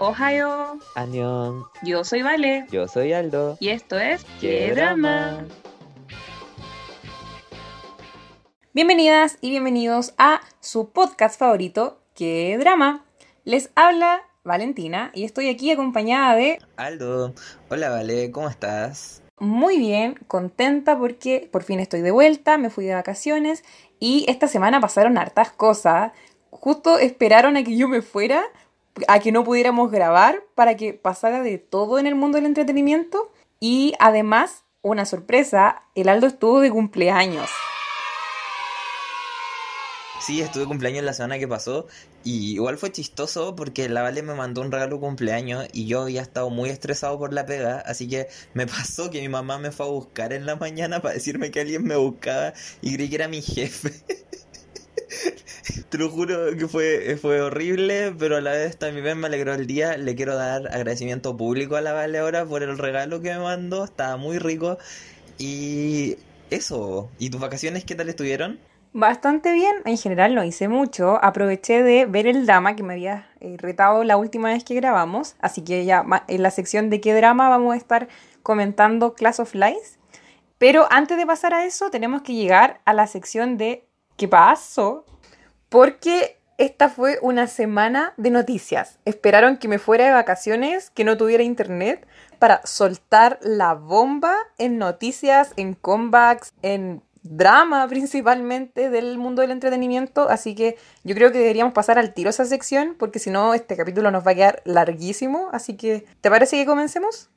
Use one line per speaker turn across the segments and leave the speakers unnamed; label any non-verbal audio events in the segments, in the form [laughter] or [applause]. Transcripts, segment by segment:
Ohio.
Anión.
Yo soy Vale.
Yo soy Aldo.
Y esto es ¡Qué drama! Bienvenidas y bienvenidos a su podcast favorito, ¡Qué drama! Les habla Valentina y estoy aquí acompañada de
Aldo. Hola Vale, ¿cómo estás?
Muy bien, contenta porque por fin estoy de vuelta, me fui de vacaciones y esta semana pasaron hartas cosas. Justo esperaron a que yo me fuera a que no pudiéramos grabar para que pasara de todo en el mundo del entretenimiento. Y además, una sorpresa, el Aldo estuvo de cumpleaños.
Sí, estuve cumpleaños la semana que pasó y igual fue chistoso porque la Vale me mandó un regalo cumpleaños y yo había estado muy estresado por la pega, así que me pasó que mi mamá me fue a buscar en la mañana para decirme que alguien me buscaba y creí que era mi jefe. [laughs] [laughs] Te lo juro que fue, fue horrible, pero a la vez también me alegró el día. Le quiero dar agradecimiento público a la Vale ahora por el regalo que me mandó. Estaba muy rico. Y eso. ¿Y tus vacaciones qué tal estuvieron?
Bastante bien, en general no hice mucho. Aproveché de ver el drama que me había eh, retado la última vez que grabamos. Así que ya en la sección de qué drama vamos a estar comentando Class of Lies. Pero antes de pasar a eso, tenemos que llegar a la sección de ¿qué pasó? porque esta fue una semana de noticias. Esperaron que me fuera de vacaciones, que no tuviera internet, para soltar la bomba en noticias, en comebacks, en drama principalmente del mundo del entretenimiento, así que yo creo que deberíamos pasar al tiro esa sección, porque si no, este capítulo nos va a quedar larguísimo, así que ¿te parece que comencemos?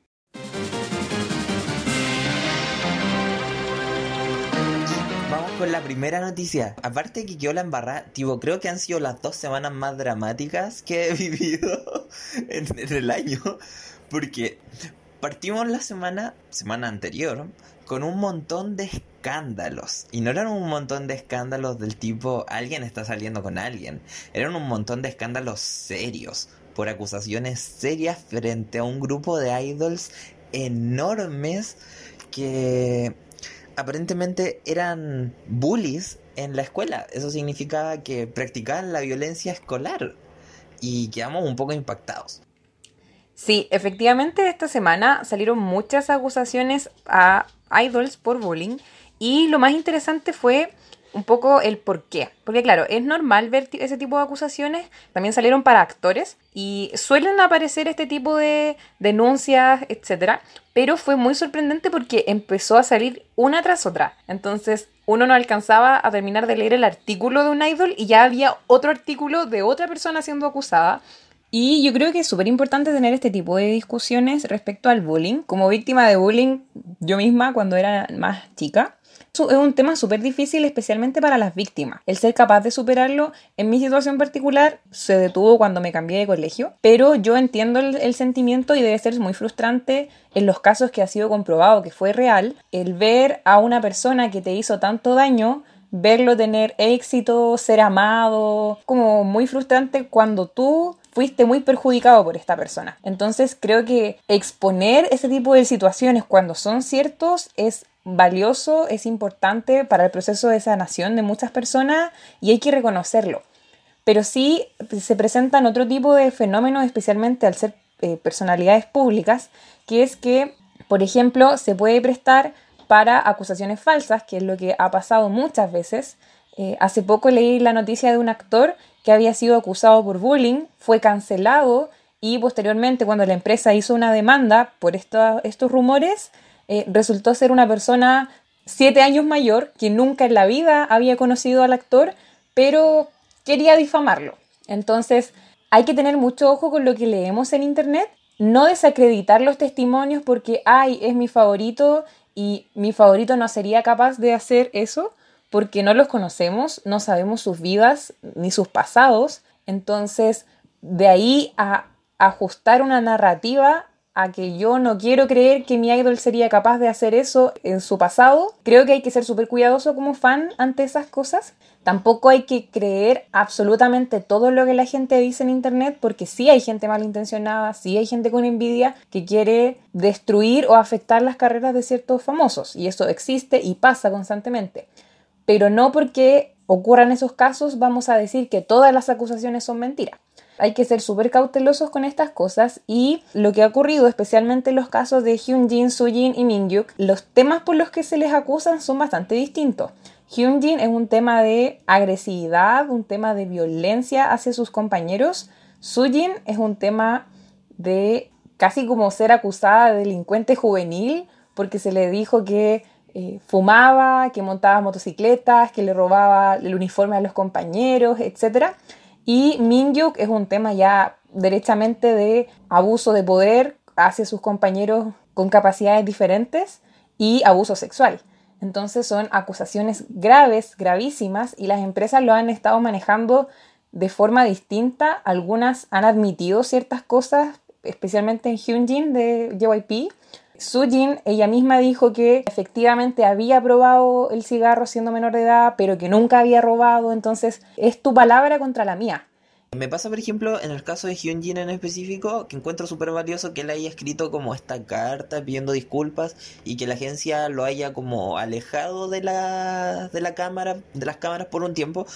La primera noticia. Aparte que yo la embarrada, tipo, creo que han sido las dos semanas más dramáticas que he [laughs] vivido en, el año. Porque partimos la semana, semana anterior, con un montón de escándalos. Y no eran un montón de escándalos del tipo alguien está saliendo con alguien. Eran un montón de escándalos serios. Por acusaciones serias frente a un grupo de idols enormes que aparentemente eran bullies en la escuela. Eso significaba que practicaban la violencia escolar y quedamos un poco impactados.
Sí, efectivamente esta semana salieron muchas acusaciones a idols por bullying y lo más interesante fue un poco el por qué. Porque claro, es normal ver ese tipo de acusaciones, también salieron para actores y suelen aparecer este tipo de denuncias, etcétera, pero fue muy sorprendente porque empezó a salir una tras otra. Entonces, uno no alcanzaba a terminar de leer el artículo de un idol y ya había otro artículo de otra persona siendo acusada. Y yo creo que es súper importante tener este tipo de discusiones respecto al bullying. Como víctima de bullying, yo misma cuando era más chica, es un tema súper difícil, especialmente para las víctimas. El ser capaz de superarlo, en mi situación particular, se detuvo cuando me cambié de colegio, pero yo entiendo el, sentimiento y debe ser muy frustrante en los casos que ha sido comprobado que fue real, el ver a una persona que te hizo tanto daño verlo tener éxito, ser amado, como muy frustrante cuando tú fuiste muy perjudicado por esta persona. Entonces creo que exponer ese tipo de situaciones cuando son ciertos es valioso, es importante para el proceso de sanación de muchas personas y hay que reconocerlo. Pero sí se presentan otro tipo de fenómenos, especialmente al ser eh, personalidades públicas, que es que, por ejemplo, se puede prestar para acusaciones falsas, que es lo que ha pasado muchas veces. Eh, hace poco leí la noticia de un actor que había sido acusado por bullying, fue cancelado y posteriormente cuando la empresa hizo una demanda por estos rumores, eh, resultó ser una persona siete años mayor que nunca en la vida había conocido al actor, pero quería difamarlo. Entonces, hay que tener mucho ojo con lo que leemos en Internet, no desacreditar los testimonios porque, ay, es mi favorito y mi favorito no sería capaz de hacer eso porque no los conocemos, no sabemos sus vidas ni sus pasados. Entonces, de ahí a ajustar una narrativa a que yo no quiero creer que mi idol sería capaz de hacer eso en su pasado. Creo que hay que ser súper cuidadoso como fan ante esas cosas. Tampoco hay que creer absolutamente todo lo que la gente dice en internet porque sí hay gente malintencionada, sí hay gente con envidia que quiere destruir o afectar las carreras de ciertos famosos y eso existe y pasa constantemente. Pero no porque ocurran esos casos, vamos a decir que todas las acusaciones son mentiras. Hay que ser súper cautelosos con estas cosas y lo que ha ocurrido, especialmente en los casos de Hyunjin, Sujin y Mingyuk, los temas por los que se les acusan son bastante distintos. Hyunjin es un tema de agresividad, un tema de violencia hacia sus compañeros. Sujin es un tema de casi como ser acusada de delincuente juvenil porque se le dijo que eh, fumaba, que montaba motocicletas, que le robaba el uniforme a los compañeros, etc. Y Mingyuk es un tema ya derechamente de abuso de poder hacia sus compañeros con capacidades diferentes y abuso sexual. Entonces son acusaciones graves, gravísimas, y las empresas lo han estado manejando de forma distinta. Algunas han admitido ciertas cosas, especialmente en Hyunjin de JYP. Sujin, ella misma dijo que efectivamente había probado el cigarro siendo menor de edad, pero que nunca había robado, entonces es tu palabra contra la mía.
Me pasa, por ejemplo, en el caso de Hyunjin en específico, que encuentro súper valioso que él haya escrito como esta carta pidiendo disculpas y que la agencia lo haya como alejado de la, de la cámara, de las cámaras por un tiempo,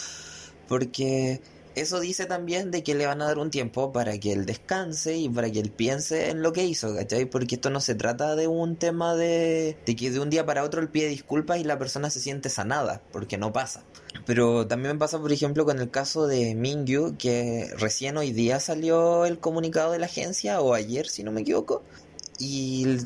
porque eso dice también de que le van a dar un tiempo para que él descanse y para que él piense en lo que hizo, ¿cachai? Porque esto no se trata de un tema de, de que de un día para otro él pide disculpas y la persona se siente sanada, porque no pasa. Pero también pasa, por ejemplo, con el caso de Mingyu, que recién hoy día salió el comunicado de la agencia, o ayer, si no me equivoco, y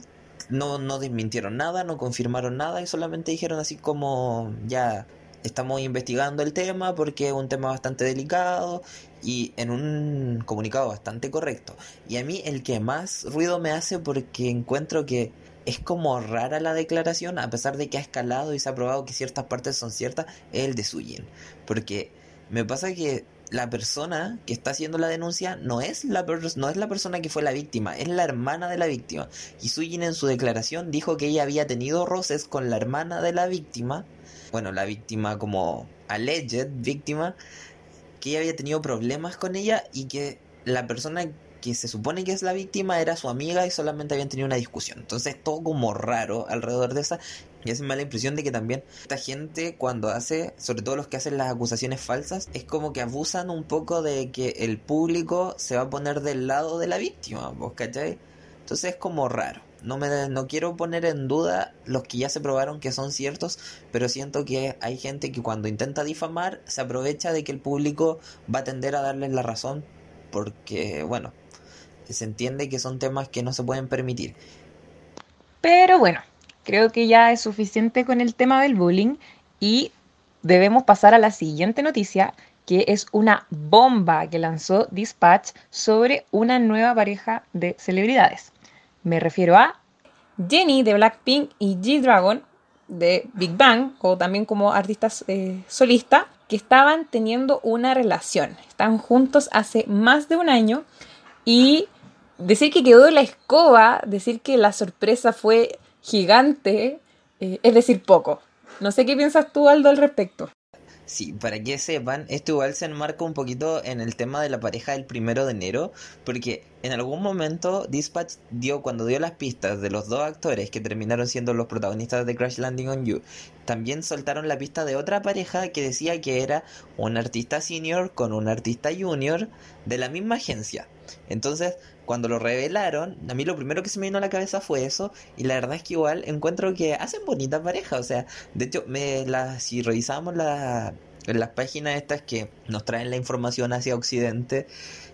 no, no desmintieron nada, no confirmaron nada, y solamente dijeron así como, ya, estamos investigando el tema porque es un tema bastante delicado y en un comunicado bastante correcto. Y a mí el que más ruido me hace porque encuentro que es como rara la declaración, a pesar de que ha escalado y se ha probado que ciertas partes son ciertas, es el de Suyin. Porque me pasa que la persona que está haciendo la denuncia no es la, no es la persona que fue la víctima, es la hermana de la víctima. Y Suyin en su declaración dijo que ella había tenido roces con la hermana de la víctima bueno, la víctima como alleged víctima, que ella había tenido problemas con ella y que la persona que se supone que es la víctima era su amiga y solamente habían tenido una discusión. Entonces todo como raro alrededor de esa. Y hace mala impresión de que también esta gente cuando hace, sobre todo los que hacen las acusaciones falsas, es como que abusan un poco de que el público se va a poner del lado de la víctima, ¿vos cachai? Entonces es como raro. No, me, no quiero poner en duda los que ya se probaron que son ciertos, pero siento que hay gente que cuando intenta difamar se aprovecha de que el público va a tender a darles la razón porque, bueno, se entiende que son temas que no se pueden permitir.
Pero bueno, creo que ya es suficiente con el tema del bullying y debemos pasar a la siguiente noticia, que es una bomba que lanzó Dispatch sobre una nueva pareja de celebridades. Me refiero a Jenny de Blackpink y G-Dragon de Big Bang, o también como artistas eh, solistas, que estaban teniendo una relación. Están juntos hace más de un año y decir que quedó la escoba, decir que la sorpresa fue gigante, eh, es decir poco. No sé qué piensas tú, Aldo, al respecto.
Sí, para que sepan, esto igual se enmarca un poquito en el tema de la pareja del primero de enero, porque en algún momento Dispatch dio, cuando dio las pistas de los dos actores que terminaron siendo los protagonistas de Crash Landing on You, también soltaron la pista de otra pareja que decía que era un artista senior con un artista junior de la misma agencia. Entonces, cuando lo revelaron, a mí lo primero que se me vino a la cabeza fue eso. Y la verdad es que igual encuentro que hacen bonita pareja. O sea, de hecho, me la, si revisamos la, las páginas estas que nos traen la información hacia Occidente,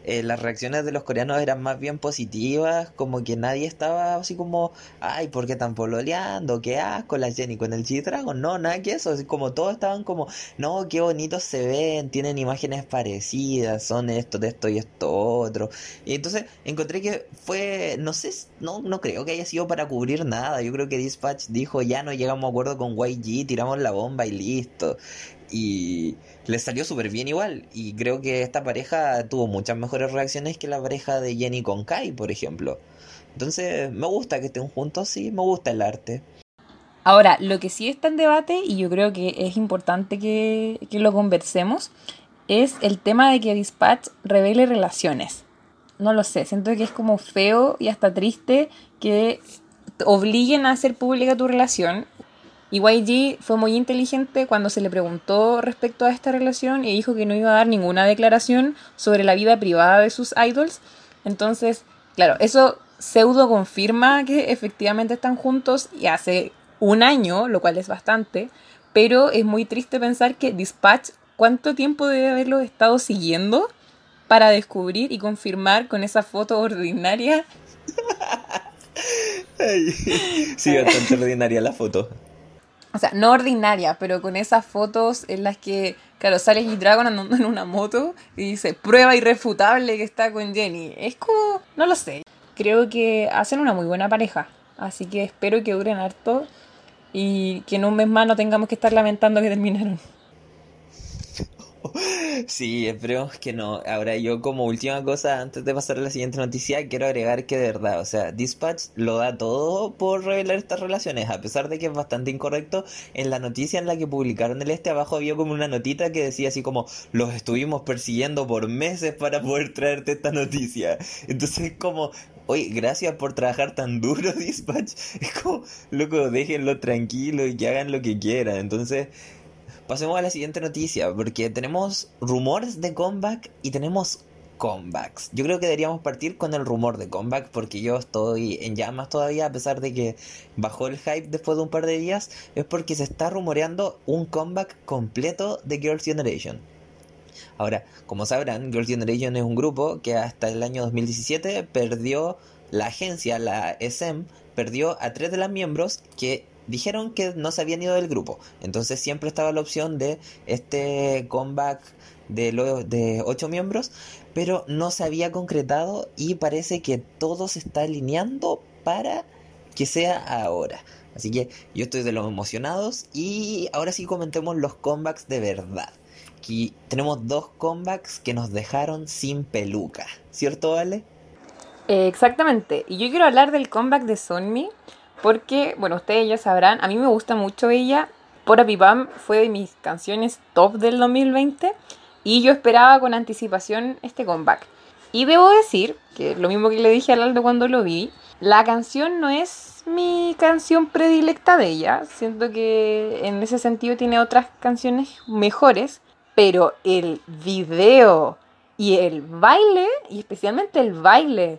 eh, las reacciones de los coreanos eran más bien positivas, como que nadie estaba así como, ay, ¿por qué están pololeando? ¿Qué asco la Jenny con el G-Dragon? No, nada que eso, como todos estaban como, no, qué bonitos se ven, tienen imágenes parecidas, son esto, de esto y esto otro. Y entonces encontré que fue, no sé, no, no creo que haya sido para cubrir nada, yo creo que Dispatch dijo, ya no llegamos a acuerdo con YG, tiramos la bomba y listo. Y les salió súper bien igual. Y creo que esta pareja tuvo muchas mejores reacciones que la pareja de Jenny con Kai, por ejemplo. Entonces, me gusta que estén juntos, sí, me gusta el arte.
Ahora, lo que sí está en debate, y yo creo que es importante que, que lo conversemos, es el tema de que Dispatch revele relaciones. No lo sé, siento que es como feo y hasta triste que obliguen a hacer pública tu relación Y YG fue muy inteligente cuando se le preguntó respecto a esta relación y dijo que no iba a dar ninguna declaración sobre la vida privada de sus idols. Entonces, claro, eso pseudo confirma que efectivamente están juntos y hace un año, lo cual es bastante, pero es muy triste pensar que Dispatch, ¿cuánto tiempo debe haberlo estado siguiendo para descubrir y confirmar con esa foto ordinaria? [laughs]
sí, bastante [laughs] ordinaria la foto.
O sea, no ordinaria, pero con esas fotos en las que, claro, sale G-Dragon andando en una moto y dice, prueba irrefutable que está con Jenny. Es como, no lo sé. Creo que hacen una muy buena pareja. Así que espero que duren harto y que en un mes más no tengamos que estar lamentando que terminaron.
Sí, esperemos que no. Ahora yo como última cosa, antes de pasar a la siguiente noticia, quiero agregar que de verdad, o sea, Dispatch lo da todo por revelar estas relaciones, a pesar de que es bastante incorrecto. En la noticia en la que publicaron el este abajo había como una notita que decía así como, los estuvimos persiguiendo por meses para poder traerte esta noticia. Entonces como, Oye, gracias por trabajar tan duro, [laughs] Dispatch. Es como, loco, déjenlo tranquilo y que hagan lo que quieran. Entonces, pasemos a la siguiente noticia, porque tenemos rumores de comeback y tenemos comebacks. Yo creo que deberíamos partir con el rumor de comeback, porque yo estoy en llamas todavía, a pesar de que bajó el hype después de un par de días, es porque se está rumoreando un comeback completo de Girls' Generation. Ahora, como sabrán, Girls' Generation es un grupo que hasta el año 2017 perdió la agencia, la SM, perdió a tres de los miembros que dijeron que no se habían ido del grupo. Entonces siempre estaba la opción de este comeback de, de ocho miembros, pero no se había concretado y parece que todo se está alineando para que sea ahora. Así que yo estoy de los emocionados y ahora sí comentemos los comebacks de verdad. Tenemos dos comebacks que nos dejaron sin peluca, ¿cierto, Ale?
Eh, exactamente. Y yo quiero hablar del comeback de Sonmi, porque, bueno, ustedes ya sabrán, a mí me gusta mucho ella. Por Pam fue de mis canciones top del 2020 y yo esperaba con anticipación este comeback. Y debo decir, que lo mismo que le dije a Aldo cuando lo vi, la canción no es mi canción predilecta de ella. Siento que en ese sentido tiene otras canciones mejores pero el video y el baile, y especialmente el baile,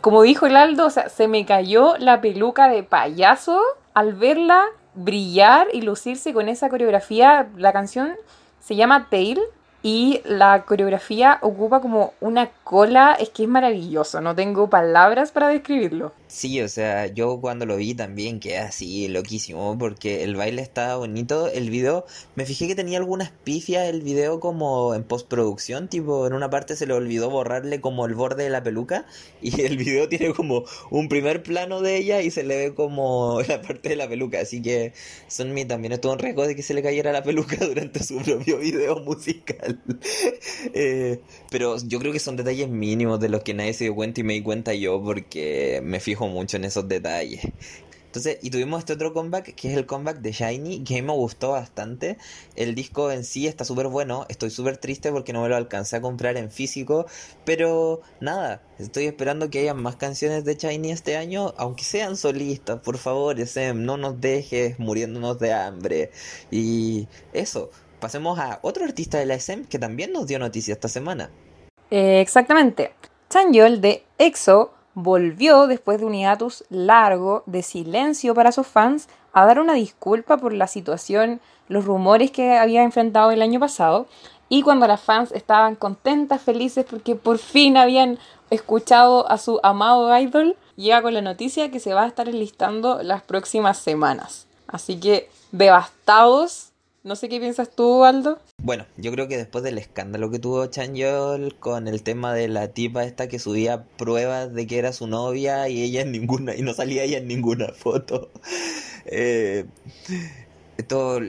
como dijo el Aldo, o sea, se me cayó la peluca de payaso al verla brillar y lucirse con esa coreografía. La canción se llama Tail y la coreografía ocupa como una cola, es que es maravilloso, no tengo palabras para describirlo.
Sí, o sea, yo cuando lo vi también quedé así loquísimo porque el baile estaba bonito, el video, me fijé que tenía algunas pifias el video como en postproducción, tipo en una parte se le olvidó borrarle como el borde de la peluca [laughs] y el video tiene como un primer plano de ella y se le ve como [laughs] la parte de la peluca, así que Sonmi también estuvo en riesgo de que se le cayera la peluca [laughs] durante su propio video musical. Eh, pero yo creo que son detalles mínimos de los que nadie se dio cuenta y me di cuenta yo porque me fijo mucho en esos detalles. Entonces, y tuvimos este otro comeback, que es el comeback de Shiny, que a mí me gustó bastante. El disco en sí está súper bueno. Estoy súper triste porque no me lo alcancé a comprar en físico. Pero nada, estoy esperando que haya más canciones de Shiny este año, aunque sean solistas. Por favor, Sem, no nos dejes muriéndonos de hambre. Y eso, pasemos a otro artista de la SM que también nos dio noticia esta semana.
Eh, exactamente. Chanyeol de EXO volvió después de un hiatus largo de silencio para sus fans a dar una disculpa por la situación, los rumores que había enfrentado el año pasado y cuando las fans estaban contentas, felices porque por fin habían escuchado a su amado idol, llega con la noticia que se va a estar enlistando las próximas semanas. Así que devastados no sé qué piensas tú, Aldo.
Bueno, yo creo que después del escándalo que tuvo Chanyol con el tema de la tipa esta que subía pruebas de que era su novia y ella en ninguna y no salía ella en ninguna foto. [laughs] Eh,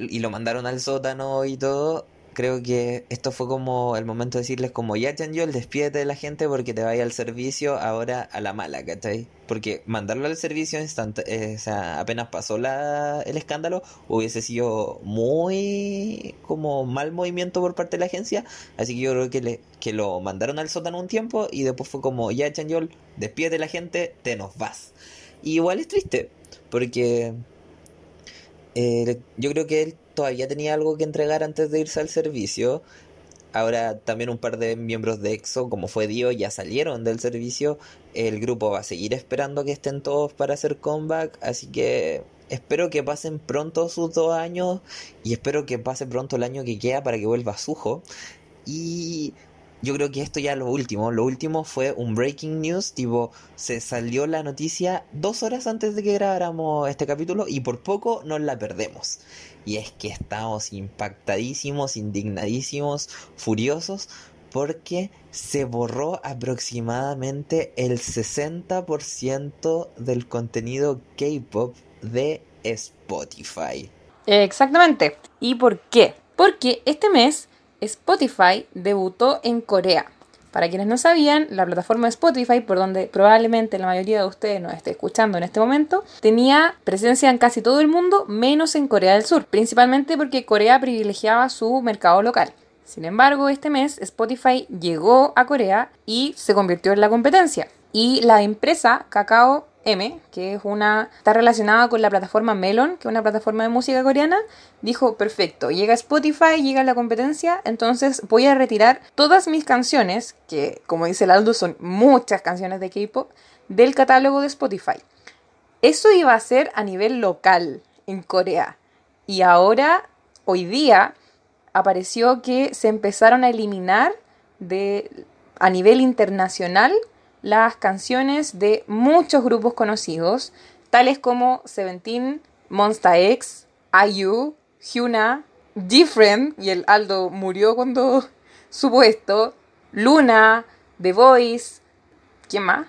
y lo mandaron al sótano y todo creo que esto fue como el momento de decirles como ya Chanjol, despídete de la gente porque te vaya al servicio ahora a la mala, ¿cachai? Porque mandarlo al servicio instant eh, o sea, apenas pasó la, el escándalo, hubiese sido muy como mal movimiento por parte de la agencia, así que yo creo que, le, que lo mandaron al sótano un tiempo y después fue como ya Chanjol, despídete de la gente, te nos vas. Y igual es triste, porque eh, yo creo que él todavía tenía algo que entregar antes de irse al servicio. Ahora también un par de miembros de EXO, como fue Dio, ya salieron del servicio. El grupo va a seguir esperando que estén todos para hacer comeback. Así que espero que pasen pronto sus dos años. Y espero que pase pronto el año que queda para que vuelva Sujo. Y yo creo que esto ya es lo último. Lo último fue un breaking news, tipo, se salió la noticia dos horas antes de que grabáramos este capítulo y por poco nos la perdemos. Y es que estamos impactadísimos, indignadísimos, furiosos, porque se borró aproximadamente el 60% del contenido K-Pop de Spotify.
Exactamente. ¿Y por qué? Porque este mes Spotify debutó en Corea. Para quienes no sabían, la plataforma Spotify, por donde probablemente la mayoría de ustedes nos esté escuchando en este momento, tenía presencia en casi todo el mundo, menos en Corea del Sur, principalmente porque Corea privilegiaba su mercado local. Sin embargo, este mes Spotify llegó a Corea y se convirtió en la competencia. Y la empresa Kakao M, que es una está relacionada con la plataforma Melon, que es una plataforma de música coreana, dijo, "Perfecto, llega Spotify, llega la competencia, entonces voy a retirar todas mis canciones, que como dice el Aldo son muchas canciones de K-pop, del catálogo de Spotify." Eso iba a ser a nivel local en Corea. Y ahora, hoy día, apareció que se empezaron a eliminar de, a nivel internacional las canciones de muchos grupos conocidos, tales como Seventeen, Monsta X, IU, Hyuna, Different, y el Aldo murió cuando [laughs] supo esto, Luna, The Voice, ¿quién más?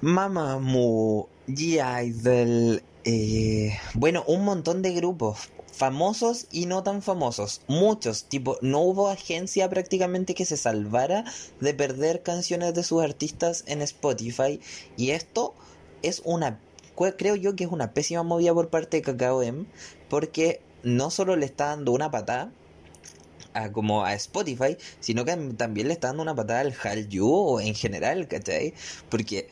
Mamamoo, G-Idol, eh, bueno, un montón de grupos famosos y no tan famosos. Muchos, tipo, no hubo agencia prácticamente que se salvara de perder canciones de sus artistas en Spotify. Y esto es una, creo yo que es una pésima movida por parte de Kakao M, porque no solo le está dando una patada a, como a Spotify, sino que también le está dando una patada al Hallyu en general, ¿cachai? Porque,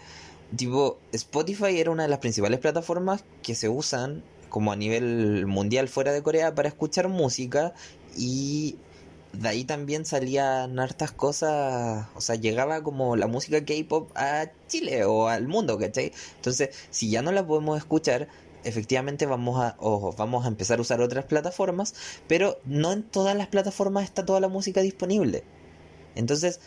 tipo, Spotify era una de las principales plataformas que se usan como a nivel mundial fuera de Corea para escuchar música y de ahí también salían hartas cosas, o sea, llegaba como la música K-pop a Chile o al mundo, ¿cachai? Entonces, si ya no la podemos escuchar, efectivamente vamos a, o vamos a empezar a usar otras plataformas, pero no en todas las plataformas está toda la música disponible. Entonces,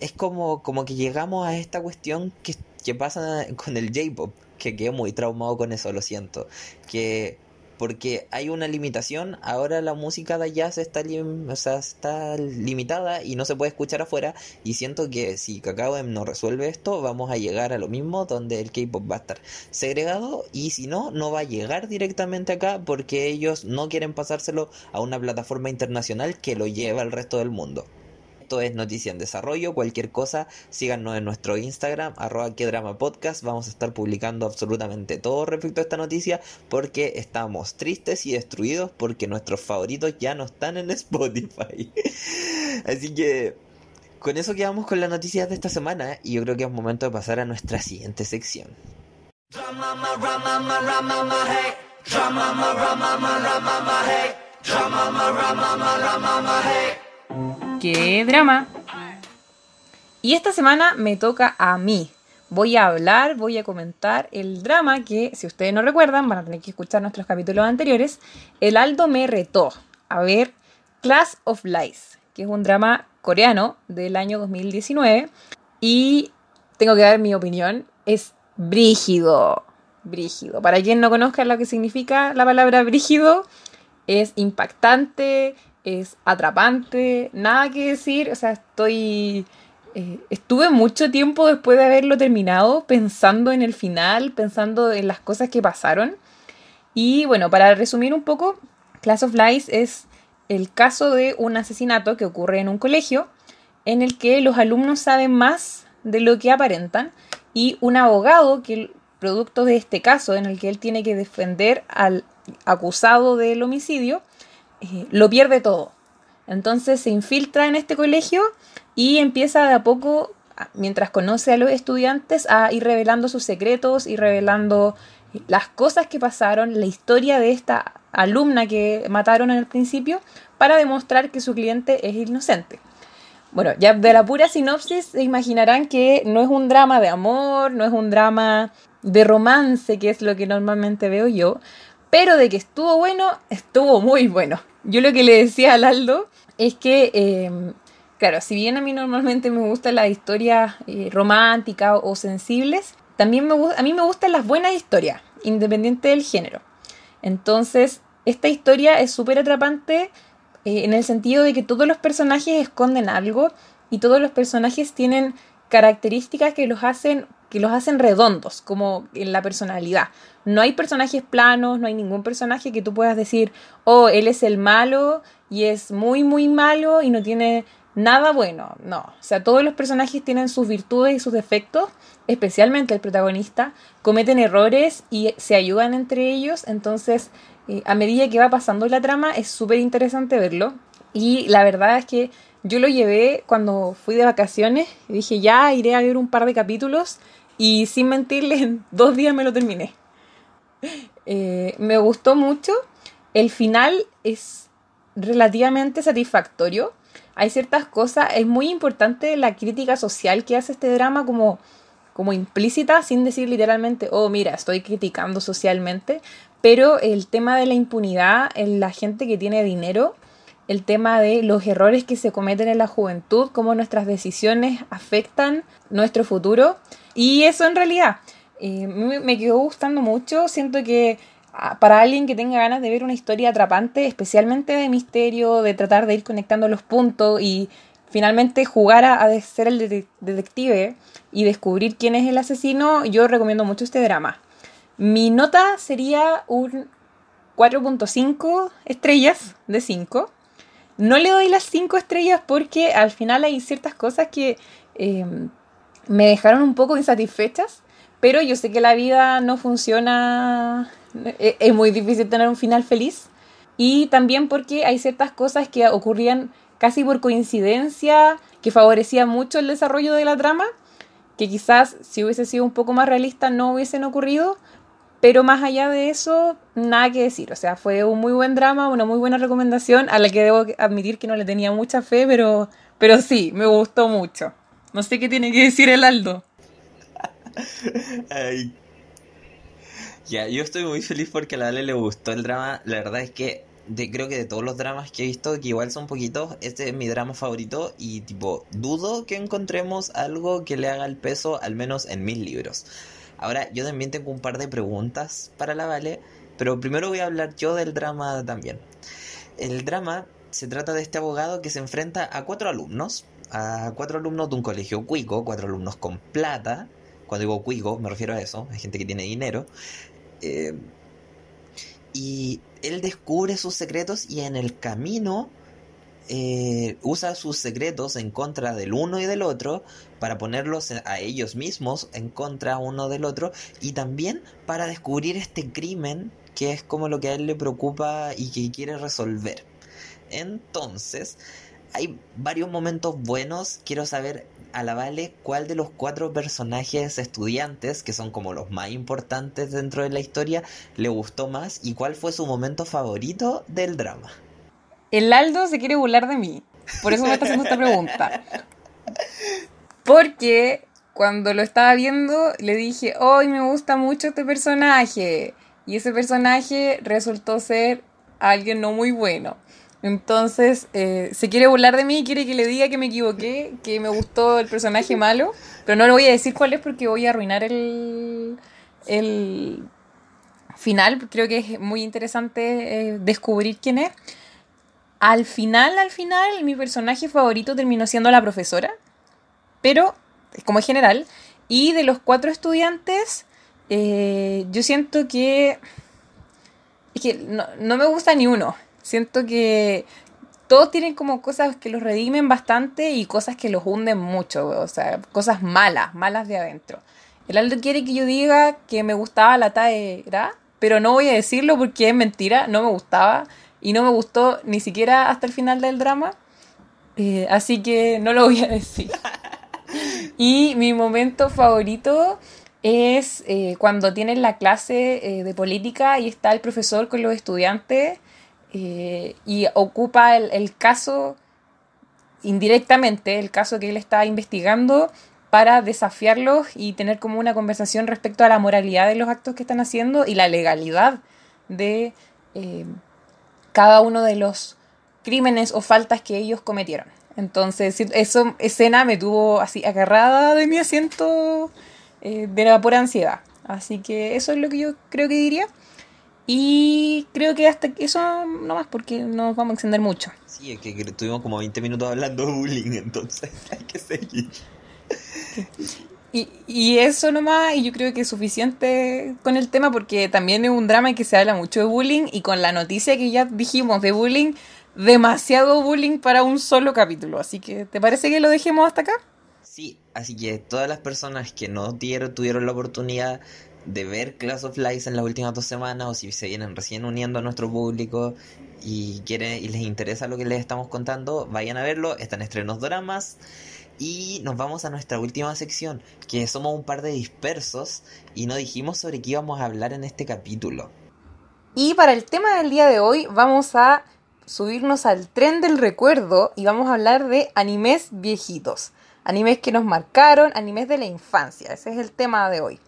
es como, como que llegamos a esta cuestión que, que pasa con el J-pop que quedé muy traumado con eso, lo siento. Que porque hay una limitación, ahora la música de jazz está, o sea, está limitada y no se puede escuchar afuera y siento que si Kakao no resuelve esto, vamos a llegar a lo mismo donde el K-pop va a estar segregado y si no, no va a llegar directamente acá porque ellos no quieren pasárselo a una plataforma internacional que lo lleva al resto del mundo es Noticia en Desarrollo. Cualquier cosa, síganos en nuestro Instagram, arroba que drama podcast. Vamos a estar publicando absolutamente todo respecto a esta noticia porque estamos tristes y destruidos porque nuestros favoritos ya no están en Spotify. [laughs] Así que con eso quedamos con las noticias de esta semana y yo creo que es momento de pasar a nuestra siguiente sección.
¡Qué drama! Y esta semana me toca a mí. Voy a hablar, voy a comentar el drama que, si ustedes no recuerdan, van a tener que escuchar nuestros capítulos anteriores. El Aldo me retó a ver Class of Lies, que es un drama coreano del año 2019. Y tengo que dar mi opinión. Es brígido. Brígido. Para quien no conozca lo que significa la palabra brígido, es impactante, es atrapante, nada que decir, o sea, estoy... Eh, estuve mucho tiempo después de haberlo terminado pensando en el final, pensando en las cosas que pasaron. Y bueno, para resumir un poco, Class of Lies es el caso de un asesinato que ocurre en un colegio en el que los alumnos saben más de lo que aparentan y un abogado que producto de este caso en el que él tiene que defender al acusado del homicidio eh, lo pierde todo. Entonces se infiltra en este colegio y empieza de a poco, mientras conoce a los estudiantes, a ir revelando sus secretos y revelando las cosas que pasaron, la historia de esta alumna que mataron en el principio para demostrar que su cliente es inocente. Bueno, ya de la pura sinopsis se imaginarán que no es un drama de amor, no es un drama de romance, que es lo que normalmente veo yo, pero de que estuvo bueno, estuvo muy bueno. Yo lo que le decía al Aldo es que, em, claro, si bien a mí normalmente me gustan las historias eh, románticas o sensibles, también me, a mí me gustan las buenas historias, independiente del género. Entonces, esta historia es súper atrapante eh, en el sentido de que todos los personajes esconden algo y todos los personajes tienen características que los hacen que los hacen redondos, como en la personalidad. No hay personajes planos, no hay ningún personaje que tú puedas decir, oh, él es el malo y es muy, muy malo y no tiene nada bueno. No, o sea, todos los personajes tienen sus virtudes y sus defectos, especialmente el protagonista, cometen errores y se ayudan entre ellos, entonces eh, a medida que va pasando la trama es súper interesante verlo. Y la verdad es que yo lo llevé cuando fui de vacaciones y dije ya iré a ver un par de capítulos y sin mentirles en dos días me lo terminé. Eh, me gustó mucho. El final es relativamente satisfactorio. Hay ciertas cosas, es muy importante la crítica social que hace este drama como, como implícita, sin decir literalmente, oh, mira, estoy criticando socialmente, pero el tema de la impunidad en la gente que tiene dinero, el tema de los errores que se cometen en la juventud, cómo nuestras decisiones afectan nuestro futuro. Y eso en realidad eh, me quedó gustando mucho. Siento que ah, para alguien que tenga ganas de ver una historia atrapante, especialmente de misterio, de tratar de ir conectando los puntos y finalmente jugar a, a ser el detective y descubrir quién es el asesino, yo recomiendo mucho este drama. Mi nota sería un 4.5 estrellas de 5. No le doy las 5 estrellas porque al final hay ciertas cosas que em, me dejaron un poco insatisfechas, pero yo sé que la vida no funciona, e, es muy difícil tener un final feliz. Y también porque hay ciertas cosas que ocurrían casi por coincidencia, que favorecían mucho el desarrollo de la trama, que quizás si hubiese sido un poco más realista no hubiesen ocurrido, pero más allá de eso, nada que decir. O sea, fue un muy buen drama, una muy buena recomendación, a la que debo admitir que no le tenía mucha fe, pero, pero sí, me gustó mucho. No sé qué tiene que decir el Aldo.
Ya, yo estoy muy feliz porque a la Ale le gustó el drama. La verdad es que creo que de todos los dramas que he visto, que igual son poquitos, este es mi drama favorito y tipo, dudo que encontremos algo que le haga el peso, al menos en mis libros. Ahora, yo también tengo un par de preguntas para la Vale, pero primero voy a hablar yo del drama también. El drama se trata de este abogado que se enfrenta a cuatro alumnos, a cuatro alumnos de un colegio cuico, cuatro alumnos con plata. Cuando digo cuico me refiero a eso, hay gente que tiene dinero. Eh, y él descubre sus secretos y en el camino eh, usa sus secretos en contra del uno y del otro para ponerlos a ellos mismos en contra uno del otro y también para descubrir este crimen que es como lo que a él le preocupa y que quiere resolver. Entonces, hay varios momentos buenos. Quiero saber a la Vale cuál de los cuatro personajes estudiantes, que son como los más importantes dentro de la historia, le gustó más y cuál fue su momento favorito del drama.
El Aldo se quiere burlar de mí. Por eso me está haciendo esta pregunta. Porque cuando lo estaba viendo le dije, hoy me gusta mucho este personaje. Y ese personaje resultó ser alguien no muy bueno. Entonces, eh, se quiere burlar de mí quiere que le diga que me equivoqué, que me gustó el personaje malo. Pero no le voy a decir cuál es porque voy a arruinar el, el final. Creo que es muy interesante eh, descubrir quién es. Al final, al final, mi personaje favorito terminó siendo la profesora pero como es general. Y de los cuatro estudiantes, eh, yo siento que, es que no, me gusta ni uno. Siento que todos tienen como cosas que los redimen bastante y cosas que los hunden mucho, o sea, cosas malas, malas de adentro. El Aldo quiere que yo diga que me gustaba la Taera, pero no voy a decirlo porque es mentira, no me gustaba y no me gustó ni siquiera hasta el final del drama. Eh, así que no lo voy a decir. [laughs] Y mi momento favorito, es eh, cuando tienen la clase eh, de política y está el profesor con los estudiantes y ocupa el, el, caso indirectamente, el caso que él está investigando para desafiarlos y tener como una conversación respecto a la moralidad de los actos que están haciendo y la legalidad de cada uno de los crímenes o faltas que ellos cometieron. Entonces, esa escena me tuvo así agarrada de mi asiento eh, de la pura ansiedad. Así que eso es lo que yo creo que diría. Y creo que hasta eso no más porque no nos vamos a extender mucho.
Sí, es que estuvimos como 20 minutos hablando de bullying, entonces [laughs] hay que seguir.
Y, y eso nomás, y yo creo que es suficiente con el tema porque también es un drama en que se habla mucho de bullying y con la noticia que ya dijimos de bullying, demasiado bullying para un solo capítulo. Así que, ¿te parece que lo dejemos hasta acá?
Sí, así que todas las personas que no dieron, tuvieron la oportunidad de ver Class of Lies en las últimas dos semanas o si se vienen recién uniendo a nuestro público y quieren y les interesa lo que les estamos contando, vayan a verlo, están estrenos dramas y nos vamos a nuestra última sección, que somos un par de dispersos y no dijimos sobre qué íbamos a hablar en este capítulo.
Y para el tema del día de hoy vamos a subirnos al tren del recuerdo y vamos a hablar de animes viejitos. Animes que nos marcaron, animes de la infancia. Ese es el tema de hoy.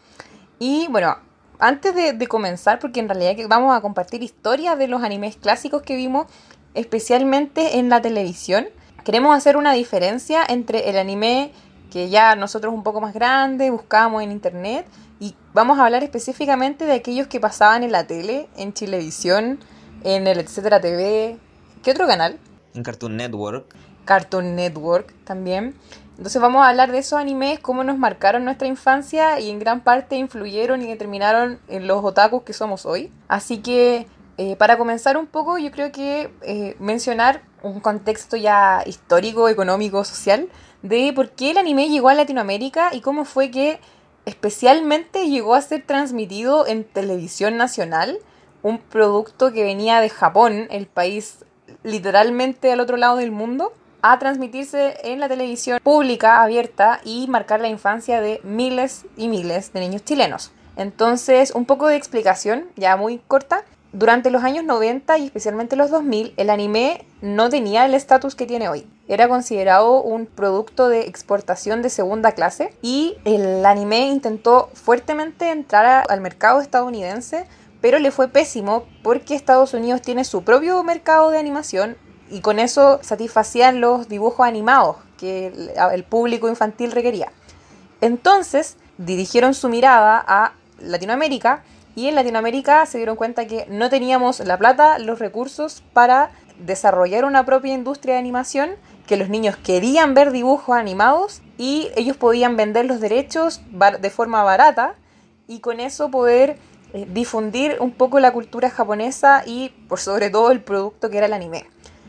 Y bueno, antes de, comenzar, porque en realidad vamos a compartir historias de los animes clásicos que vimos, especialmente en la televisión, queremos hacer una diferencia entre el anime que ya nosotros un poco más grande buscábamos en internet y vamos a hablar específicamente de aquellos que pasaban en la tele, en Chilevisión, en el Etcétera TV. ¿Qué otro canal?
En Cartoon Network.
Cartoon Network también. Entonces vamos a hablar de esos animes, cómo nos marcaron nuestra infancia y en gran parte influyeron y determinaron en los otakus que somos hoy. Así que eh, para comenzar un poco, yo creo que eh, mencionar un contexto ya histórico, económico, social, de por qué el anime llegó a Latinoamérica y cómo fue que especialmente llegó a ser transmitido en televisión nacional, un producto que venía de Japón, el país literalmente al otro lado del mundo a transmitirse en la televisión pública abierta y marcar la infancia de miles y miles de niños chilenos. Entonces, un poco de explicación, ya muy corta. Durante los años 90 y especialmente los 2000, el anime no tenía el estatus que tiene hoy. Era considerado un producto de exportación de segunda clase y el anime intentó fuertemente entrar al mercado estadounidense, pero le fue pésimo porque Estados Unidos tiene su propio mercado de animación y con eso satisfacían los dibujos animados que el, público infantil requería. Entonces dirigieron su mirada a Latinoamérica y en Latinoamérica se dieron cuenta que no teníamos la plata, los recursos para desarrollar una propia industria de animación, que los niños querían ver dibujos animados y ellos podían vender los derechos de forma barata y con eso poder eh, difundir un poco la cultura japonesa y por sobre todo el producto que era el anime.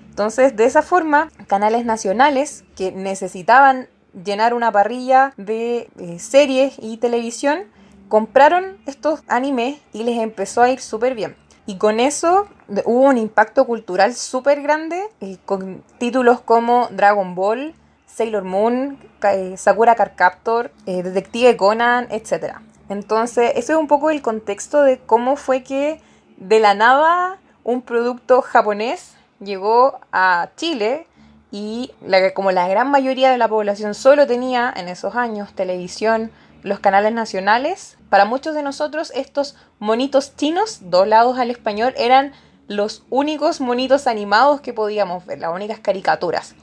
Entonces, de esa forma, canales nacionales que necesitaban llenar una parrilla de eh, series y televisión, compraron estos animes y les empezó a ir súper bien. Y con eso hubo un impacto cultural súper grande, eh, con títulos como Dragon Ball, Sailor Moon, eh, Sakura Card Captor, Detective Conan, etc. Entonces, ese es un poco el contexto de cómo fue que de la nada un producto japonés llegó a Chile y la, como la gran mayoría de la población solo tenía en esos años televisión, los canales nacionales, para muchos de nosotros estos monitos chinos doblados al español eran los únicos monitos animados que podíamos ver, las únicas caricaturas.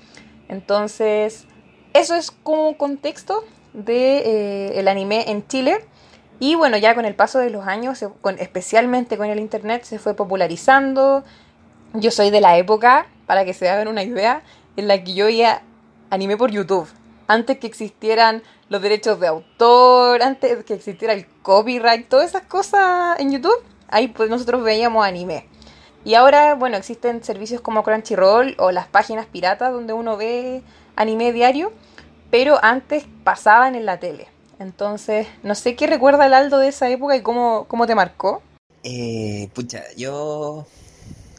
Entonces, eso es como contexto de eh, el anime en Chile. Y bueno, ya con el paso de los años, especialmente con el internet, se fue popularizando, yo soy de la época, para que se hagan una idea, en la que yo veía anime por YouTube. Antes que existieran los derechos de autor, antes que existiera el copyright, todas esas cosas en YouTube, ahí pues nosotros veíamos anime. Y ahora, bueno, existen servicios como Crunchyroll o las páginas piratas donde uno ve anime diario, pero antes pasaban en la tele. Entonces, no sé qué recuerda el Aldo de esa época y cómo, cómo te marcó.
Eh, pucha, yo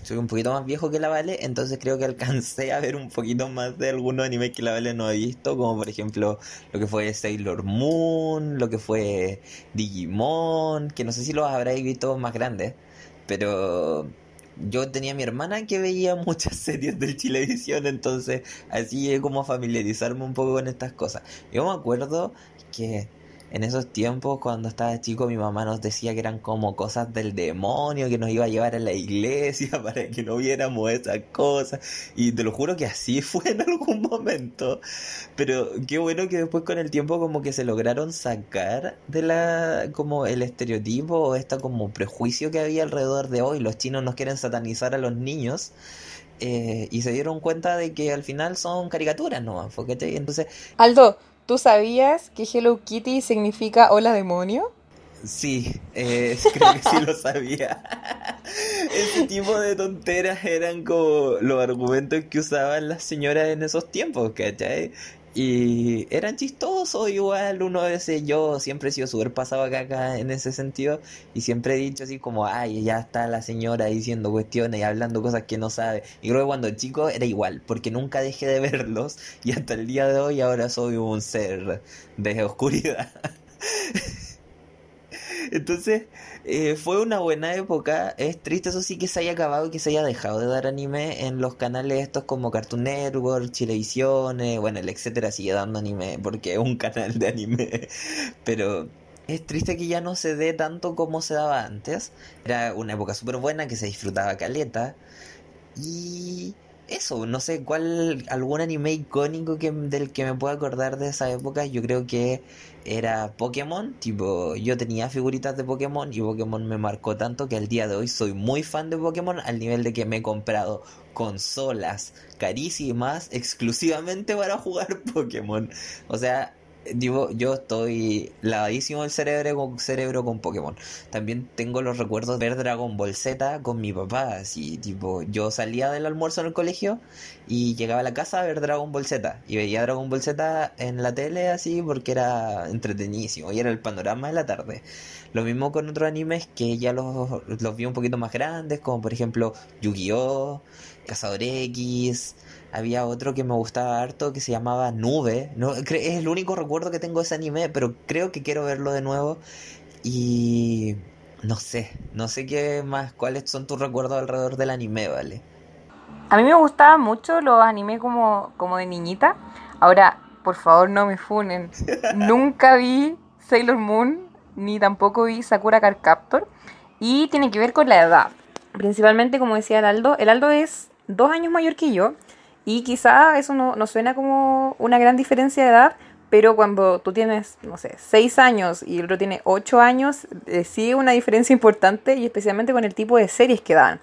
soy un poquito más viejo que la Vale, entonces creo que alcancé a ver un poquito más de algunos animes que la Vale no ha visto, como por ejemplo lo que fue Sailor Moon, lo que fue Digimon, que no sé si los habréis visto más grandes, pero yo tenía a mi hermana que veía [laughs] muchas series de Chilevisión, entonces así es como familiarizarme un poco con estas cosas. Yo me acuerdo que en esos tiempos, cuando estaba chico, mi mamá nos decía que eran como cosas del demonio, que nos iba a llevar a la iglesia [laughs] para que no viéramos esas cosas. Y te lo juro que así [laughs] fue en algún momento. Pero qué bueno que después con el tiempo como que se lograron sacar de la como el estereotipo o esta como prejuicio que había alrededor de hoy. Los chinos nos quieren satanizar a los niños. Eh, y se dieron cuenta de que al final son caricaturas ¿no? Entonces...
Aldo, ¿Tú sabías que Hello Kitty significa hola demonio?
Sí, eh, [laughs] creo que sí lo sabía. [laughs] Ese tipo de tonteras eran como los argumentos que usaban las señoras en esos tiempos, ¿cachai? Y eran chistosos igual, uno a veces yo siempre he sido súper pasado acá, en ese sentido y siempre he dicho así como, ay, ya está la señora diciendo cuestiones y hablando cosas que no sabe. Y creo que cuando chico era igual, porque nunca dejé de verlos y hasta el día de hoy ahora soy un ser de oscuridad. [laughs] Entonces, eh, fue una buena época. Es triste, eso sí, que se haya acabado y que se haya dejado de dar anime en los canales estos como Cartoon Network, Chilevisión, bueno, el etcétera sigue dando anime porque es un canal de anime. [laughs] Pero es triste que ya no se dé tanto como se daba antes. Era una época súper buena que se disfrutaba caleta. Y eso, no sé cuál, algún anime icónico que, del que me pueda acordar de esa época, yo creo que era Pokémon, tipo, yo tenía figuritas de Pokémon y Pokémon me marcó tanto que al día de hoy soy muy fan de Pokémon al nivel de que me he comprado consolas carísimas exclusivamente para [laughs] jugar Pokémon. O sea, digo, yo estoy lavadísimo el cerebro con, cerebro con Pokémon. También tengo los recuerdos de ver Dragon Ball Z con mi papá. Así, tipo, yo salía del almuerzo en el colegio y llegaba a la casa a ver Dragon Ball Z. Y veía Dragon Ball Z en la tele así porque era entretenidísimo y era el panorama de la tarde. Lo mismo con otros animes que ya los, los vi un poquito más grandes, como por ejemplo Yu-Gi-Oh! Cazador X había otro que me gustaba harto que se llamaba Nube. No, es el único recuerdo que tengo de ese anime, pero creo que quiero verlo de nuevo. Y no sé, no sé qué más, cuáles son tus recuerdos alrededor del anime, ¿vale?
A mí me gustaban mucho los animes como, como de niñita. Ahora, por favor, no me funen. [laughs] Nunca vi Sailor Moon, ni tampoco vi Sakura Card Captor. Y tiene que ver con la edad. Principalmente, como decía el Aldo, el Aldo es dos años mayor que yo. Y quizá eso no, suena como una gran diferencia de edad, pero cuando tú tienes, no sé, 6 años y el otro tiene 8 años, eh, sí una diferencia importante y especialmente con el tipo de series que dan.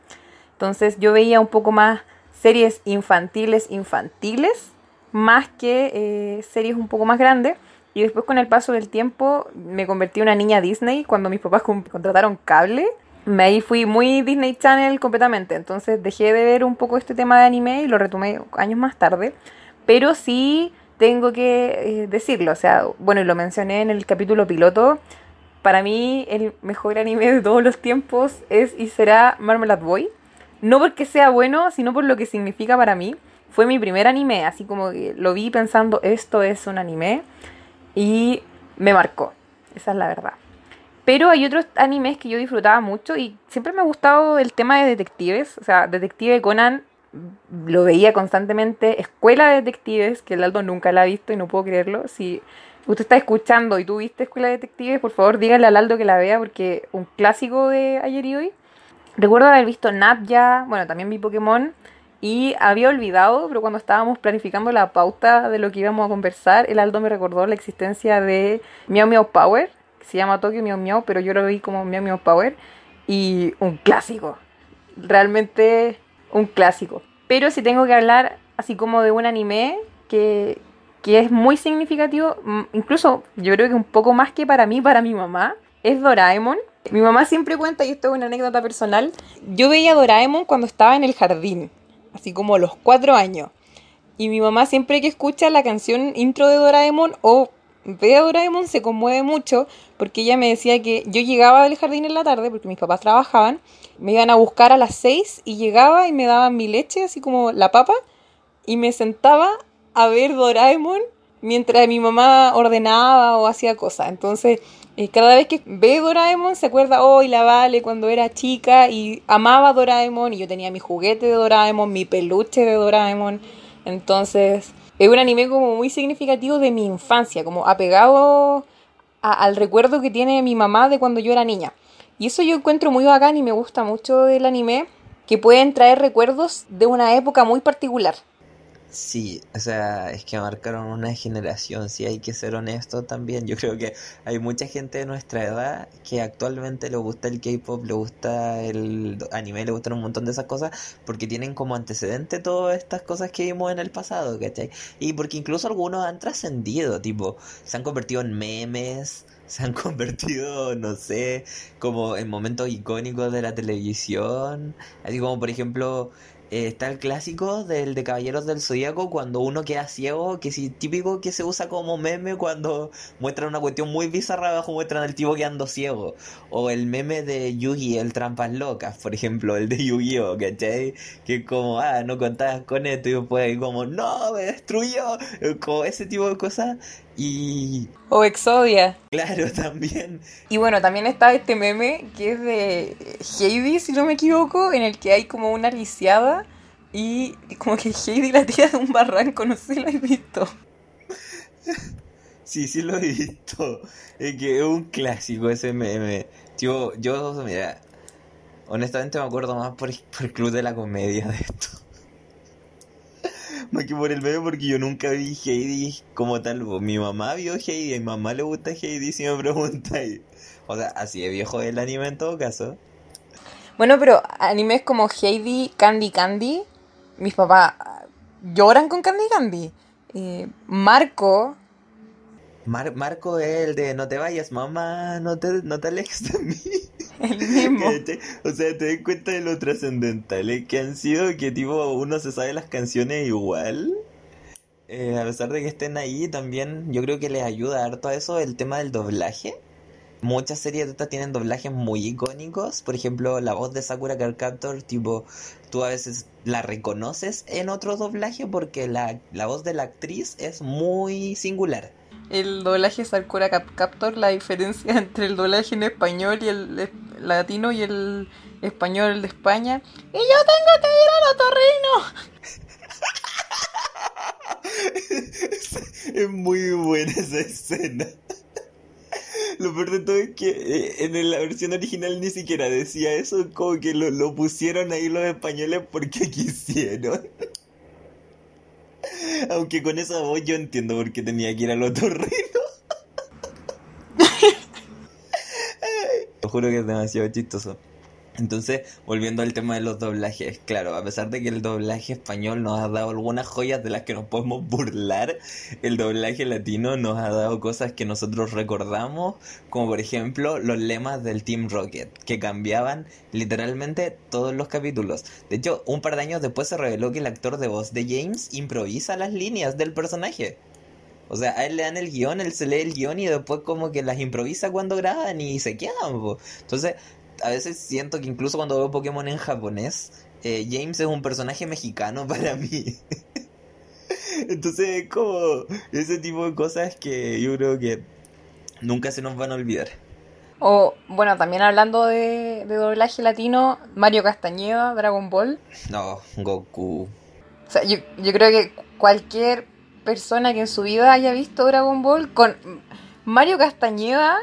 Entonces yo veía un poco más series infantiles, infantiles, más que eh, series un poco más grandes. Y después con el paso del tiempo me convertí en una niña Disney cuando mis papás contrataron cable me ahí fui muy Disney Channel completamente, entonces dejé de ver un poco este tema de anime y lo retomé años más tarde, pero sí tengo que eh, decirlo, o sea, bueno, lo mencioné en el capítulo piloto, para mí el mejor anime de todos los tiempos es y será Marmalade Boy, no porque sea bueno, sino por lo que significa para mí. Fue mi primer anime, así como lo vi pensando, esto es un anime, y me marcó, esa es la verdad. Pero hay otros animes que yo disfrutaba mucho y siempre me ha gustado el tema de detectives. O sea, Detective Conan lo veía constantemente. Escuela de Detectives, que el Aldo nunca la ha visto y no puedo creerlo. Si usted está escuchando y tú viste Escuela de Detectives, por favor dígale al Aldo que la vea porque un clásico de ayer y hoy. Recuerdo haber visto Nat ya, bueno, también vi Pokémon y había olvidado, pero cuando estábamos planificando la pauta de lo que íbamos a conversar, el Aldo me recordó la existencia de Meow Meow Power, se llama Tokyo Meow Meow, pero yo lo vi como Meow Meow Power y un clásico. Realmente un clásico. Pero si tengo que hablar así como de un anime que, que es muy significativo, mm, incluso yo creo que un poco más que para mí, para mi mamá, es Doraemon. Mi mamá siempre cuenta, y esto es una anécdota personal, yo veía Doraemon cuando estaba en el jardín, así como a los cuatro años. Y mi mamá siempre que escucha la canción intro de Doraemon o ve a Doraemon se conmueve mucho porque ella me decía que yo llegaba del jardín en la tarde porque mis papás trabajaban, me iban a buscar a las seis y llegaba y me daban mi leche, así como la papa, y me sentaba a ver Doraemon mientras mi mamá ordenaba o hacía cosas. Entonces, eh, cada vez que ve Doraemon se acuerda, hoy la Vale cuando era chica y amaba Doraemon y yo tenía mi juguete de Doraemon, mi peluche de Doraemon. Entonces, es un anime como muy significativo de mi infancia, como apegado al recuerdo que tiene mi mamá de cuando yo era niña. Y eso yo encuentro muy bacán y me gusta mucho del anime, que pueden traer recuerdos de una época muy particular.
Sí, o sea, es que marcaron una generación, si hay que ser honesto también. Yo creo que hay mucha gente de nuestra edad que actualmente le gusta el K-pop, le gusta el anime, le gustan un montón de esas cosas, porque tienen como antecedente todas estas cosas que vimos en el pasado, ¿cachai? Y porque incluso algunos han trascendido, tipo, se han convertido en memes, [laughs] se han convertido, no sé, como en momentos icónicos de la televisión, así como por ejemplo eh, está el clásico del de Caballeros del Zodíaco cuando uno queda ciego, que sí, típico que se usa como meme cuando muestran una cuestión muy bizarra abajo muestran al tipo quedando ciego. O el meme de Yugi, el trampas locas, por ejemplo, el de Yu-Gi-Oh, ¿cachai? Que es como, ah, no contabas con esto y después como, no, me destruyó. Como ese tipo de cosas. Y...
O Exodia.
Claro, [laughs] también.
Y bueno, también está este meme que es de Heidi, si no me equivoco, en el que hay como una lisiada y como que Heidi la tira de un barranco, [laughs] no sé si lo has visto.
Sí, sí lo he visto. Es que es un clásico ese meme. Tío, yo, mira, honestamente me acuerdo más por, por el Club de la Comedia de esto. [laughs] Más que por el medio porque yo nunca vi Heidi como tal. Mi mamá vio Heidi, a mi mamá le gusta Heidi si me preguntáis. [laughs] O sea, así de viejo el anime en todo caso.
Bueno, pero animes como Heidi, Candy Candy, mis papás lloran con Candy Candy. Eh, Marco.
Marco es el de no te vayas, mamá, no te, no te alejes de mí. [laughs]
El mismo.
o sea, te das cuenta de lo trascendentales que han sido que tipo uno se sabe las canciones igual. Eh, a pesar de que estén ahí, también yo creo que les ayuda harto a eso el tema del doblaje. Muchas series de estas tienen doblajes muy icónicos. Por ejemplo, la voz de Sakura Card Captor, tipo, tú a veces la reconoces en otro doblaje porque la, la voz de la actriz es muy singular
el doblaje Sakura Captor, la diferencia [laughs] entre el doblaje en español y el latino y el español de España. Y yo tengo que ir
al otorrino. [laughs] es muy buena esa escena. Lo peor de todo es que eh, en la versión original ni siquiera decía eso, como que lo pusieron ahí los españoles porque [laughs] quisieron. Aunque con esa voz yo entiendo por qué tenía que ir al otorrino. [laughs] [laughs] Te juro que es demasiado chistoso. Entonces, volviendo al tema de los doblajes, claro, a pesar de que el doblaje español nos ha dado algunas joyas de las que nos podemos burlar, el doblaje latino nos ha dado cosas que nosotros recordamos, como por ejemplo los lemas del Team Rocket, que cambiaban literalmente todos los capítulos. De hecho, un par de años después se reveló que el actor de voz de James improvisa las líneas del personaje. O sea, a él le dan el guion, él se lee el guion y después como que las improvisa cuando graban y se quedan. Entonces, a veces siento que incluso cuando veo Pokémon en japonés, eh, James es un personaje mexicano [laughs] para mí. Entonces es como ese tipo de cosas que yo creo que nunca se nos van a olvidar.
O, bueno, también hablando de, doblaje latino, Mario Castañeda, Dragon Ball.
No, Goku.
O sea, yo, yo creo que cualquier persona que en su vida haya visto Dragon Ball con Mario Castañeda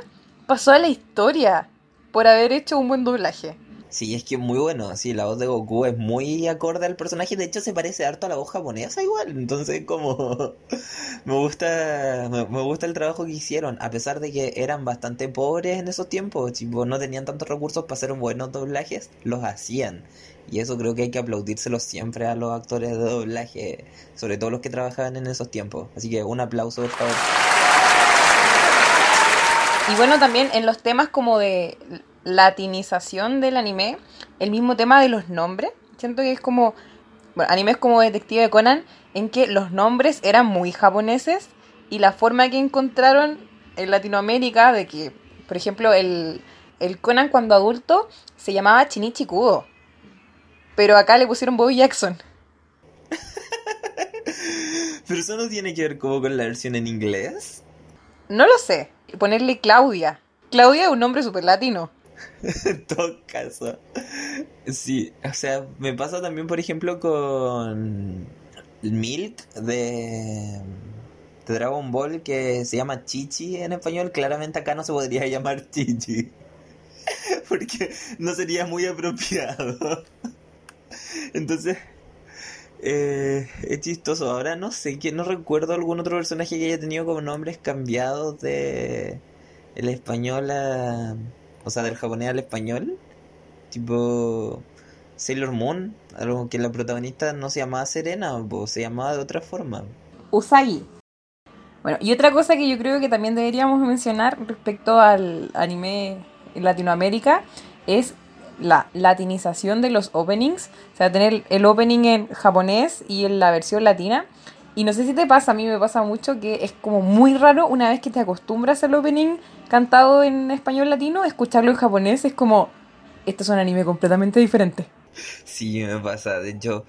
pasó a la historia por haber hecho un buen doblaje.
Sí, es que es muy bueno. Sí, la voz de Goku es muy acorde al personaje. De hecho, se parece harto a la voz japonesa igual. Entonces, como [laughs] me gusta, me, gusta el trabajo que hicieron. A pesar de que eran bastante pobres en esos tiempos, tipo, no tenían tantos recursos para hacer buenos doblajes, los hacían. Y eso creo que hay que aplaudírselo siempre a los actores de doblaje, sobre todo los que trabajaban en esos tiempos. Así que un aplauso, por favor.
Y bueno, también en los temas como de latinización del anime, el mismo tema de los nombres. Siento que es como, bueno, animes como Detective Conan, en que los nombres eran muy japoneses y la forma que encontraron en Latinoamérica de que, por ejemplo, el, el Conan cuando adulto se llamaba Chinichi Kudo. Pero acá le pusieron Bobby Jackson. [laughs]
Pero eso no tiene que ver como con la versión en inglés.
No lo sé. Ponerle Claudia. Claudia es un nombre súper latino. [laughs]
en todo caso. Sí, o sea, me pasa también, por ejemplo, con Milk de, Dragon Ball que se llama Chichi en español. Claramente acá no se podría [laughs] llamar Chichi. [laughs] Porque no sería muy apropiado. Entonces, eh, es chistoso. Ahora no sé, que no recuerdo algún otro personaje que haya tenido como nombres cambiados de el español a... O sea, del japonés al español. Tipo Sailor Moon, algo que la protagonista no se llamaba Serena, o se llamaba de otra forma.
Usagi. Bueno, y otra cosa que yo creo que también deberíamos mencionar respecto al anime en Latinoamérica es la latinización de los openings, o sea, tener el opening en japonés y en la versión latina. Y no sé si te pasa, a mí me pasa mucho que es como muy raro una vez que te acostumbras al opening cantado en español latino, escucharlo en japonés es como, esto es un anime completamente diferente.
Sí, me pasa, de hecho,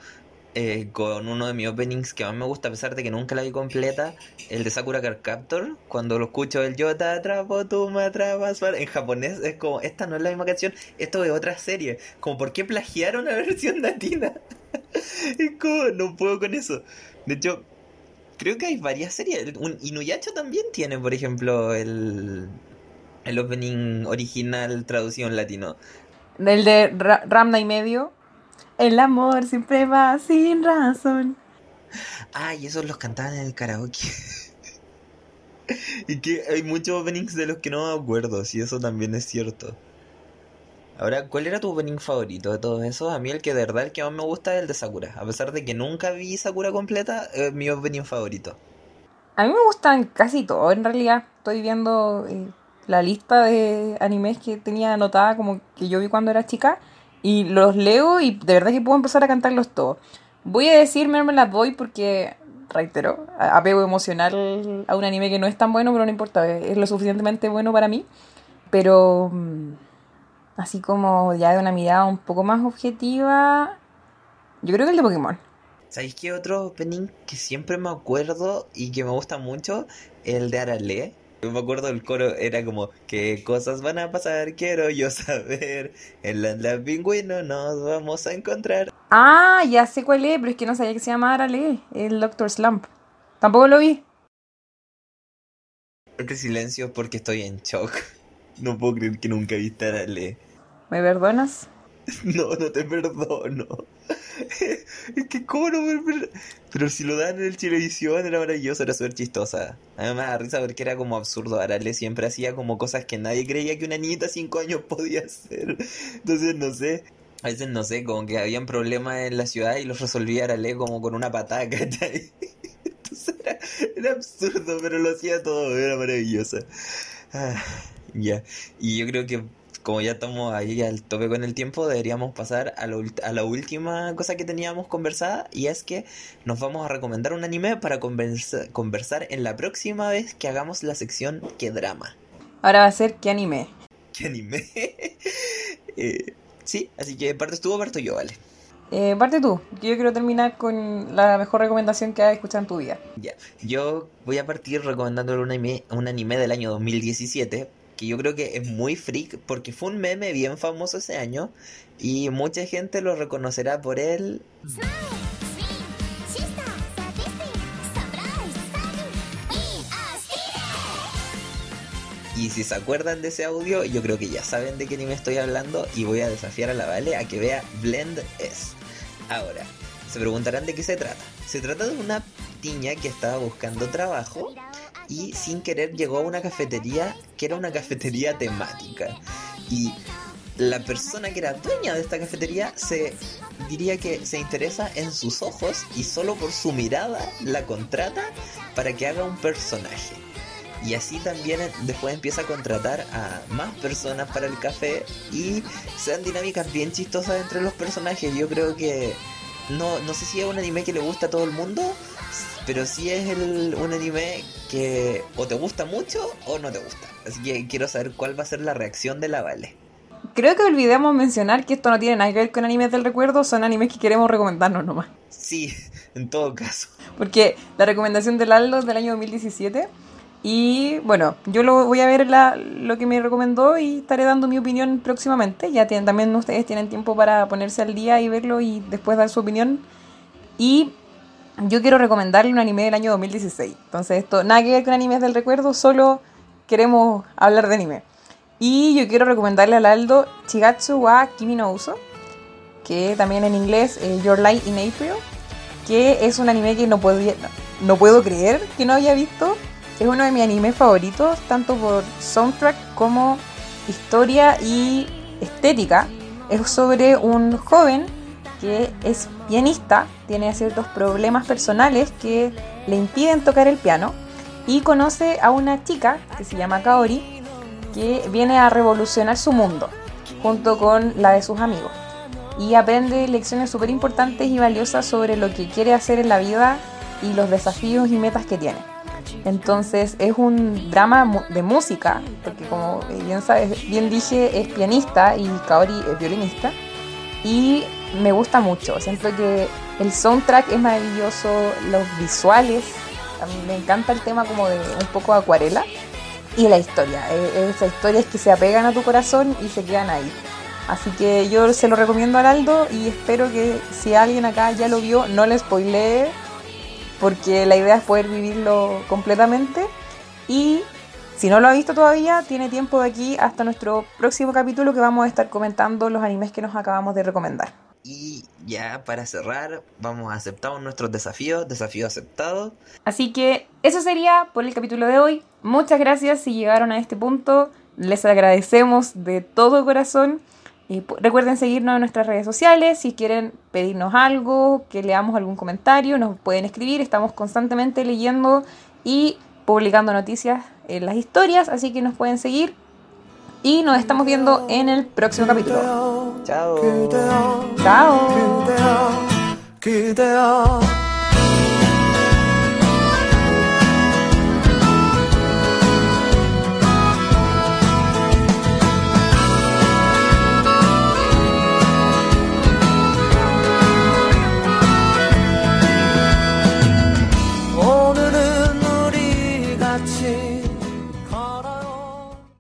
eh, con uno de mis openings que más me gusta, a pesar de que nunca la vi completa, el de Sakura Card Captor. Cuando lo escucho el Yo te atrapo, tú me atrapas. En japonés es como, esta no es la misma canción, esto es otra serie. Como, ¿por qué plagiaron la [laughs] versión latina? es como, no puedo con eso. De hecho, creo que hay varias series. Un, Inuyacho también tiene, por ejemplo, el, el opening original traducido en latino.
El de Ramna y medio. El amor siempre va sin razón.
Ah, y esos los cantaban en el karaoke. [laughs] y que hay muchos openings de los que no me acuerdo, si eso también es cierto. Ahora, ¿cuál era tu opening favorito de todos esos? A mí el que de verdad el que más me gusta es el de Sakura. A pesar de que nunca vi Sakura completa, es mi opening favorito.
A mí me gustan casi todos, en realidad. Estoy viendo eh, la lista de animes que tenía anotada como que yo vi cuando era chica. Y los leo y de verdad que puedo empezar a cantarlos todos. Voy a decir las Boy porque, reitero, apego emocional a un anime que no es tan bueno, pero no importa, es lo suficientemente bueno para mí. Pero, mm, así como ya de una mirada un poco más objetiva, yo creo que el de Pokémon.
¿Sabéis qué otro opening que siempre me acuerdo y que me gusta mucho? El de Arale me acuerdo el coro era como, ¿qué cosas van a pasar? Quiero yo [laughs] saber. En la, la pingüino nos vamos a encontrar.
Ah, ya sé cuál es, pero es que no sabía que se llamaba Arale, el Doctor Slump. Tampoco lo vi.
Este silencio porque estoy en shock. [laughs] No puedo creer que nunca viste Arale.
¿Me perdonas? [laughs]
No, no te perdono. [laughs] Es que cómo no me... Pero si lo dan en el televisión era maravilloso, era súper chistosa. A me da risa porque era como absurdo. Arale siempre hacía como cosas que nadie creía que una niñita de 5 años [laughs] podía hacer. Entonces no sé. A veces no sé, como que habían problemas en la ciudad y los resolvía Arale como con una patada, ¿cachai? Entonces era, era absurdo, pero lo hacía todo, era maravilloso. Ah, ya. Y yo creo que como ya estamos ahí al tope con el tiempo, deberíamos pasar a, la última cosa que teníamos conversada y es que nos vamos a recomendar un anime para conversar en la próxima vez que hagamos la sección ¿Qué drama?
Ahora va a ser ¿Qué anime?
¿Qué anime? [laughs] Eh, sí, así que parte tú o parto yo, vale.
Eh, parte tú, yo quiero terminar con la mejor recomendación que has escuchado en tu vida.
Ya, yo voy a partir recomendando un anime, un anime del año 2017 que yo creo que es muy freak porque fue un meme bien famoso ese año y mucha gente lo reconocerá por él. Y si se acuerdan de ese audio, yo creo que ya saben de qué me estoy hablando y voy a desafiar a la Vale a que vea Blend S. Ahora, se preguntarán de qué se trata. Se trata de una niña que estaba buscando trabajo y sin querer llegó a una cafetería que era una cafetería temática. Y la persona que era dueña de esta cafetería se diría que se interesa en sus ojos y solo por su mirada la contrata para que haga un personaje. Y así también después empieza a contratar a más personas para el café y sean dinámicas bien chistosas entre los personajes. Yo creo que no, no sé si es un anime que le gusta a todo el mundo, pero sí es el, un anime que o te gusta mucho o no te gusta. Así que quiero saber cuál va a ser la reacción de la Vale.
Creo que olvidamos mencionar que esto no tiene nada que ver con animes del recuerdo, son animes que queremos recomendarnos nomás.
Sí, [laughs] en todo caso.
Porque la recomendación del Aldo del año 2017 y bueno, yo lo voy a ver la, lo que me recomendó y estaré dando mi opinión próximamente. Ya tienen, también ustedes tienen tiempo para ponerse al día y verlo y después dar su opinión. Y yo quiero recomendarle un anime del año 2016. Entonces esto, nada que ver con animes del recuerdo, solo queremos hablar de anime. Y yo quiero recomendarle al Aldo Chigatsu wa Kimi no Uso, que también en inglés es Your Light in April, que es un anime que no, puedo, no puedo creer que no haya visto es uno de mis animes favoritos, tanto por soundtrack como historia y estética. Es sobre un joven que es pianista, tiene ciertos problemas personales que le impiden tocar el piano y conoce a una chica que se llama Kaori que viene a revolucionar su mundo junto con la de sus amigos y aprende lecciones súper importantes y valiosas sobre lo que quiere hacer en la vida y los desafíos y metas que tiene. Entonces es un drama de música, porque como bien, sabes, bien dije, es pianista y Kaori es violinista. Y me gusta mucho, siento que el soundtrack es maravilloso, los visuales, a mí me encanta el tema como de un poco acuarela. Y la historia, e, esas historias que se apegan a tu corazón y se quedan ahí. Así que yo se lo recomiendo a Aldo y espero que si alguien acá ya lo vio, no le spoilee porque la idea es poder vivirlo completamente y si no lo ha visto todavía, tiene tiempo de aquí hasta nuestro próximo capítulo que vamos a estar comentando los animes que nos acabamos de recomendar.
Y ya para cerrar, vamos a aceptar nuestros desafíos, desafío aceptado.
Así que eso sería por el capítulo de hoy. Muchas gracias si llegaron a este punto. Les agradecemos de todo corazón recuerden seguirnos en nuestras redes sociales. Si quieren pedirnos algo, que leamos algún comentario, nos pueden escribir. Estamos constantemente leyendo y publicando noticias en las historias, así que nos pueden seguir. Y nos estamos viendo en el próximo capítulo.
Chao.
Chao.